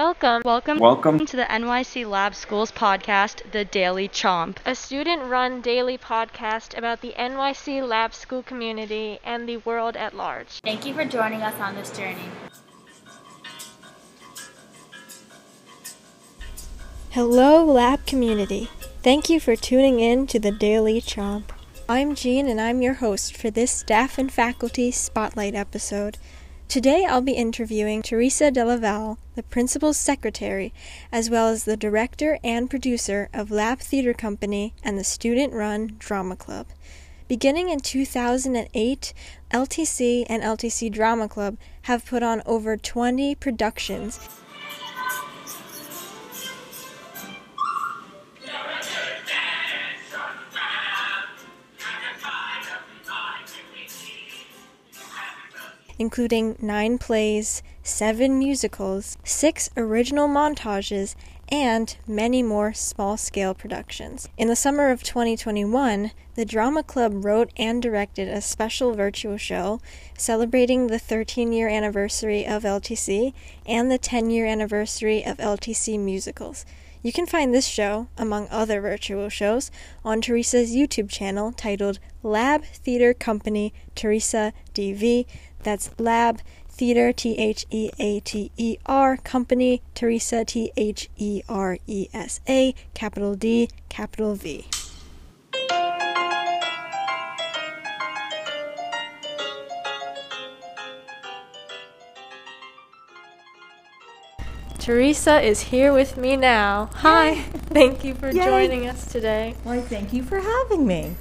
Welcome, welcome, Welcome. to the NYC Lab Schools podcast, The Daily Chomp. a student run daily podcast about the NYC Lab School community and the world at large. Thank you for joining us on this journey. Hello, Lab community. Thank you for tuning in to the Daily Chomp. I'm Jean and I'm your host for this staff and faculty spotlight episode. Today I'll be interviewing Theresa Della Valle, the principal's secretary, as well as the director and producer of Lab Theater Company and the student run Drama Club. Beginning in 2008, LTC and LTC Drama Club have put on over 20 productions including nine plays, seven musicals, six original montages, and many more small scale productions. In the summer of 2021, the Drama Club wrote and directed a special virtual show celebrating the 13 year anniversary of LTC and the 10 year anniversary of LTC musicals. You can find this show, among other virtual shows, on Theresa's YouTube channel titled Lab Theater Company Theresa DV. That's Lab Theater T H E A T E R Company Theresa T H E R E S A capital D capital V. Theresa is here with me now. Hi. Thank you for Yay. joining us today. Why, thank you for having me.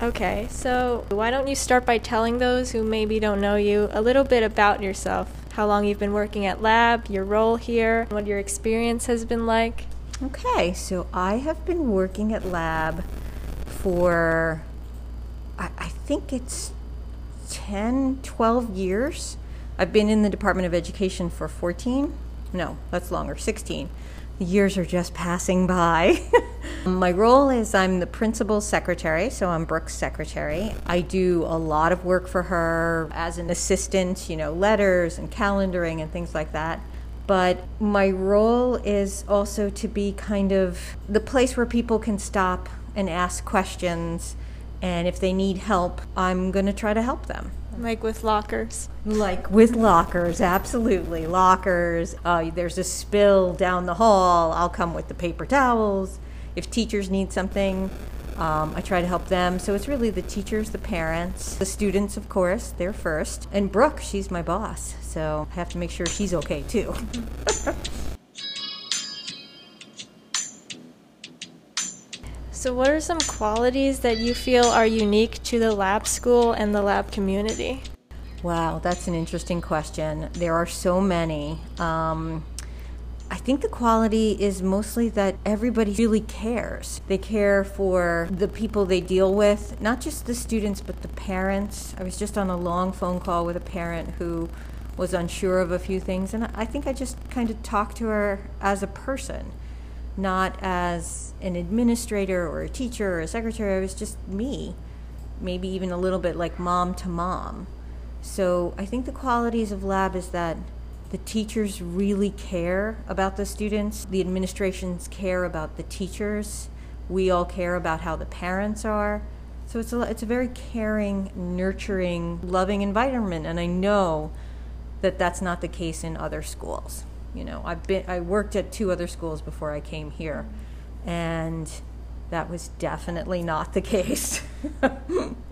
Okay, so why don't you start by telling those who maybe don't know you a little bit about yourself? How long you've been working at Lab, your role here, what your experience has been like? Okay, so I have been working at Lab for, I, I think it's 10, 12 years. I've been in the Department of Education for 14. No, that's longer, 16. The years are just passing by. My role is I'm the principal secretary, so I'm Brooke's secretary. I do a lot of work for her as an assistant, you know, letters and calendaring and things like that. But my role is also to be kind of the place where people can stop and ask questions. And if they need help, I'm going to try to help them. Like with lockers. Like with lockers, absolutely. Lockers. Uh, there's a spill down the hall. I'll come with the paper towels. If teachers need something, um, I try to help them. So it's really the teachers, the parents, the students, of course, they're first. And Brooke, she's my boss. So I have to make sure she's okay too. So, what are some qualities that you feel are unique to the lab school and the lab community? Wow, that's an interesting question. There are so many. Um, I think the quality is mostly that everybody really cares. They care for the people they deal with, not just the students, but the parents. I was just on a long phone call with a parent who was unsure of a few things, and I think I just kind of talked to her as a person, not as an administrator or a teacher or a secretary. It was just me, maybe even a little bit like mom to mom. So I think the qualities of lab is that the teachers really care about the students, the administrations care about the teachers, we all care about how the parents are. So it's a, it's a very caring, nurturing, loving environment, and I know that that's not the case in other schools. You know, I've been I worked at two other schools before I came here, and that was definitely not the case.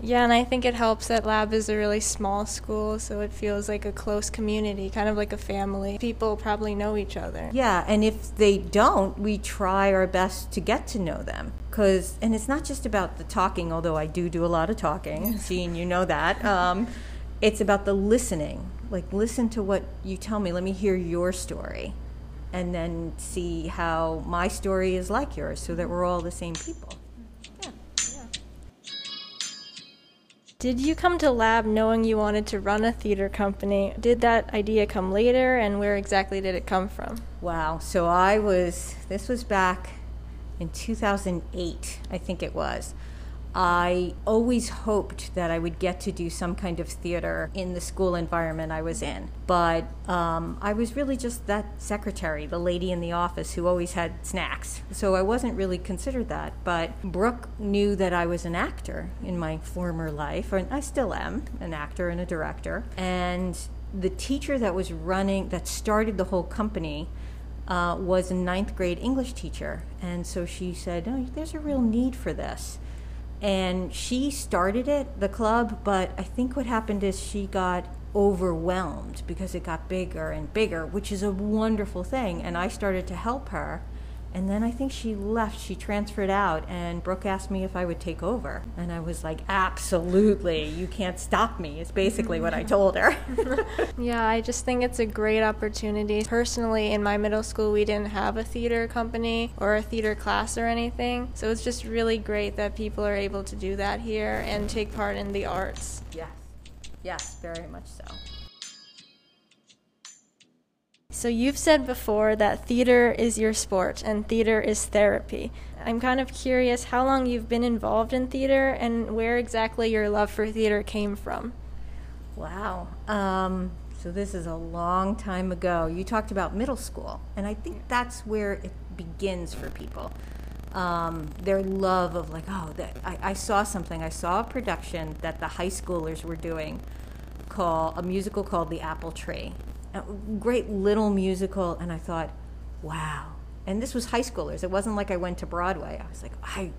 Yeah, and I think it helps that Lab is a really small school, so it feels like a close community, kind of like a family. People probably know each other. Yeah, and if they don't, we try our best to get to know them. Cause, and it's not just about the talking, although I do do a lot of talking. Jean, you know that. Um, it's about the listening. Like, listen to what you tell me. Let me hear your story, and then see how my story is like yours, so that we're all the same people. Did you come to Lab knowing you wanted to run a theater company? Did that idea come later, and where exactly did it come from? Wow. So I was, this was back in 2008, I think it was. I always hoped that I would get to do some kind of theater in the school environment I was in. But um, I was really just that secretary, the lady in the office who always had snacks. So I wasn't really considered that. But Brooke knew that I was an actor in my former life, and I still am an actor and a director. And the teacher that was running, that started the whole company, uh, was a ninth grade English teacher. And so she said, oh, there's a real need for this and she started it, the club, but I think what happened is she got overwhelmed because it got bigger and bigger, which is a wonderful thing. And I started to help her. And then I think she left, she transferred out, and Brooke asked me if I would take over. And I was like, absolutely, you can't stop me, is basically what I told her. yeah, I just think it's a great opportunity. Personally, in my middle school, we didn't have a theater company or a theater class or anything. So it's just really great that people are able to do that here and take part in the arts. Yes, yes, very much so. So, you've said before that theater is your sport and theater is therapy. I'm kind of curious how long you've been involved in theater and where exactly your love for theater came from. Wow. Um, so, this is a long time ago. You talked about middle school, and I think that's where it begins for people. Um, their love of, like, oh, that, I, I saw something, I saw a production that the high schoolers were doing called a musical called The Apple Tree great little musical, and I thought, wow. And this was high schoolers. It wasn't like I went to Broadway. I was like, I,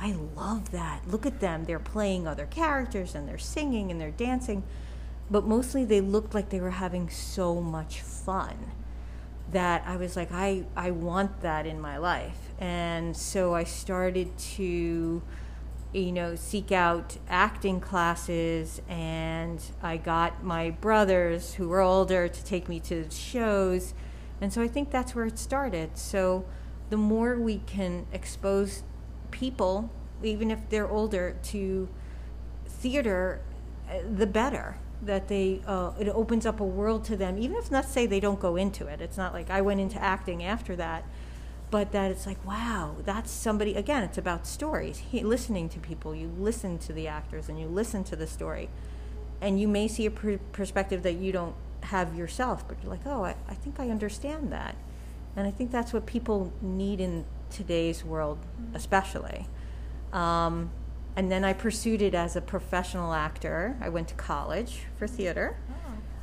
I love that. Look at them. They're playing other characters and they're singing and they're dancing, but mostly they looked like they were having so much fun that I was like, I, I want that in my life. And so I started to you know, seek out acting classes, and I got my brothers who were older to take me to shows, and so I think that's where it started. So the more we can expose people, even if they're older, to theater, the better. That they, uh, it opens up a world to them, even if not say they don't go into it. It's not like I went into acting after that but that it's like wow that's somebody again it's about stories. He, listening to people you listen to the actors and you listen to the story. And you may see a pr- perspective that you don't have yourself but you're like oh I, I think i understand that. And i think that's what people need in today's world mm-hmm. especially. Um, and then i pursued it as a professional actor. I went to college for theater.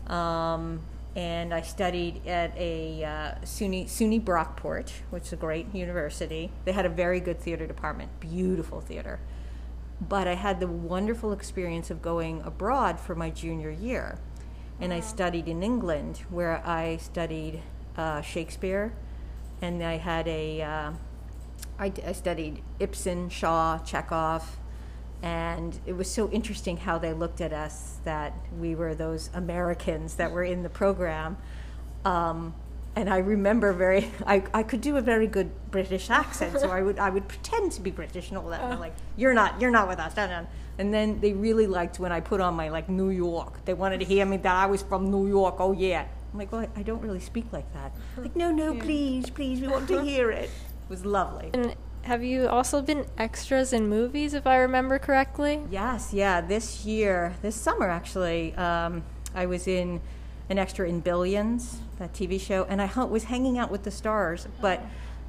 Oh. um, and I studied at a uh, SUNY, SUNY Brockport, which is a great university. They had a very good theater department, beautiful theater. But I had the wonderful experience of going abroad for my junior year. And I studied in England, where I studied uh, Shakespeare, and I had a. Uh, I, I studied Ibsen, Shaw, Chekhov, and it was so interesting how they looked at us that we were those Americans that were in the program. Um, and I remember very, I, I could do a very good British accent, so I would I would pretend to be British and all that. And uh. like, you're not, you're not with us. And then they really liked when I put on my like New York. They wanted to hear me that I was from New York. Oh yeah. I'm like, well, I don't really speak like that. Uh-huh. Like, no, no, please, please, we want to uh-huh. hear it. It was lovely. And have you also been extras in movies, if I remember correctly? Yes, yeah. This year, this summer actually, um, I was in an extra in Billions, that TV show, and I was hanging out with the stars. But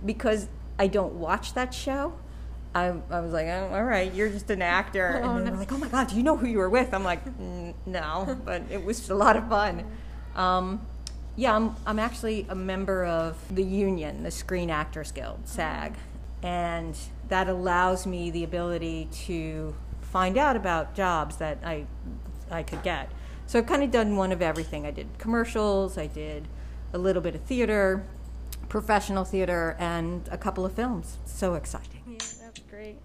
because I don't watch that show, I, I was like, oh, all right, you're just an actor. Oh, and they're like, oh my God, do you know who you were with? I'm like, no, but it was a lot of fun. Um, yeah, I'm, I'm actually a member of the union, the Screen Actors Guild, SAG and that allows me the ability to find out about jobs that I I could get. So I've kind of done one of everything. I did commercials, I did a little bit of theater, professional theater, and a couple of films. So exciting. Yeah, that's great.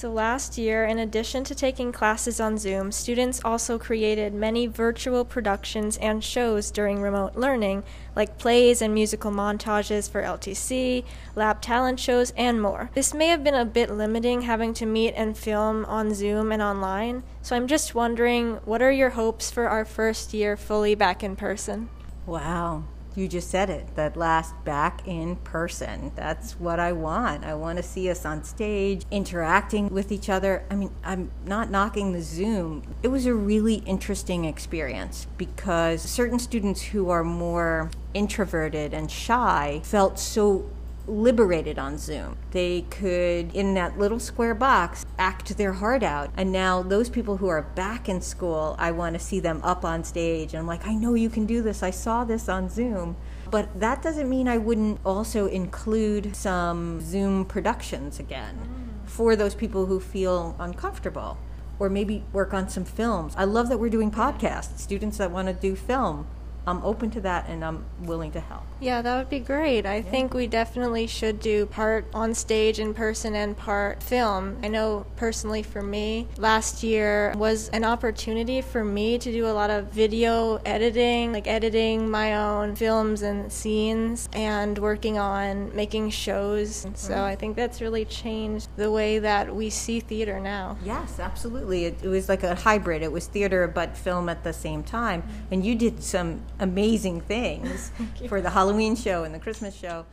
So last year, in addition to taking classes on Zoom, students also created many virtual productions and shows during remote learning, like plays and musical montages for LTC, lab talent shows, and more. This may have been a bit limiting having to meet and film on Zoom and online, so I'm just wondering what are your hopes for our first year fully back in person? Wow. You just said it. That last back in person. That's what I want. I want to see us on stage interacting with each other. I mean, I'm not knocking the Zoom. It was a really interesting experience because certain students who are more introverted and shy felt so liberated on Zoom. They could, in that little square box, act their heart out. And now, those people who are back in school, I want to see them up on stage. And I'm like, I know you can do this. I saw this on Zoom. But that doesn't mean I wouldn't also include some Zoom productions again mm. for those people who feel uncomfortable. Or maybe work on some films. I love that we're doing podcasts, students that want to do film. I'm open to that and I'm willing to help. Yeah, that would be great. I think we definitely should do part on stage in person and part film. I know personally for me, last year was an opportunity for me to do a lot of video editing, like editing my own films and scenes and working on making shows. So mm-hmm. I think that's really changed the way that we see theater now. Yes, absolutely. It, it was like a hybrid. It was theater but film at the same time. Mm-hmm. And you did some amazing things for the Halloween show and the Christmas show.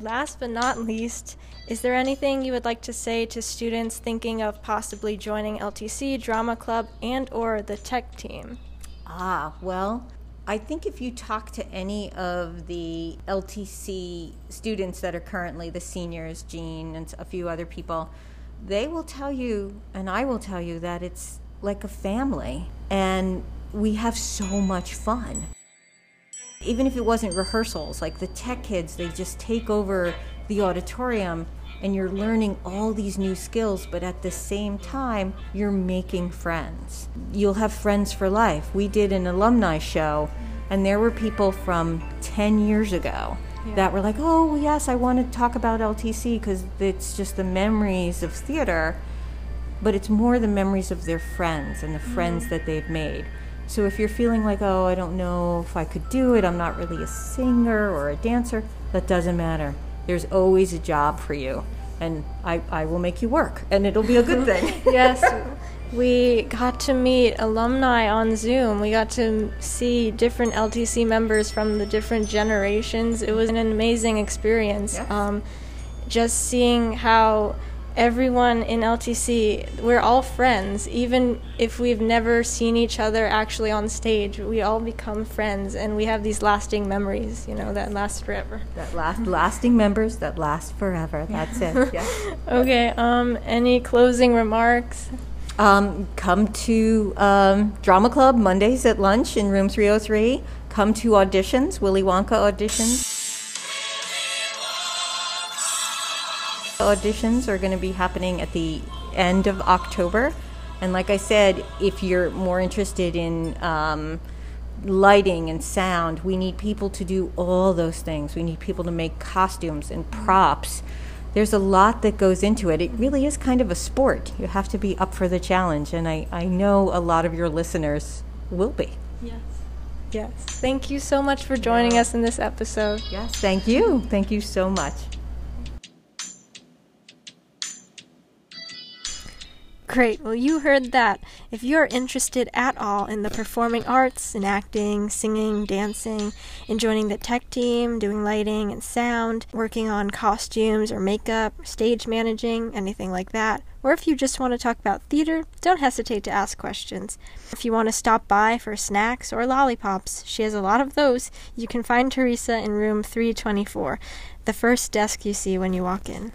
Last but not least, is there anything you would like to say to students thinking of possibly joining LTC, drama club, and or the tech team? Ah, well, I think if you talk to any of the LTC students that are currently the seniors, Jean and a few other people, they will tell you, and I will tell you, that it's like a family. And we have so much fun. Even if it wasn't rehearsals, like the tech kids, they just take over the auditorium and you're learning all these new skills, but at the same time, you're making friends. You'll have friends for life. We did an alumni show, and there were people from 10 years ago that were like, oh, yes, I want to talk about LTC because it's just the memories of theater, but it's more the memories of their friends and the mm-hmm. friends that they've made. So if you're feeling like, oh, I don't know if I could do it, I'm not really a singer or a dancer, that doesn't matter. There's always a job for you, and I, I will make you work, and it'll be a good thing. yes, we got to meet alumni on Zoom. We got to see different LTC members from the different generations. It was an amazing experience. Yes. Um, just seeing how everyone in LTC, we're all friends. Even if we've never seen each other actually on stage, we all become friends and we have these lasting memories, you know, that last forever. that last lasting members that last forever. That's it. Yeah. Okay, um, any closing remarks? Um, come to um, Drama Club Mondays at lunch in room 303. Come to auditions, Willy Wonka auditions. Auditions are going to be happening at the end of October. And like I said, if you're more interested in um, lighting and sound, we need people to do all those things. We need people to make costumes and props. There's a lot that goes into it. It really is kind of a sport. You have to be up for the challenge. And I, I know a lot of your listeners will be. Yes. Yes. Thank you so much for joining us in this episode. Yes, thank you. Thank you so much. Great. Well, you heard that. If you're interested at all in the performing arts, in acting, singing, dancing, in joining the tech team, doing lighting and sound, working on costumes or makeup, stage managing, anything like that, or if you just want to talk about theater, don't hesitate to ask questions. If you want to stop by for snacks or lollipops, she has a lot of those. You can find Theresa in room 324, the first desk you see when you walk in.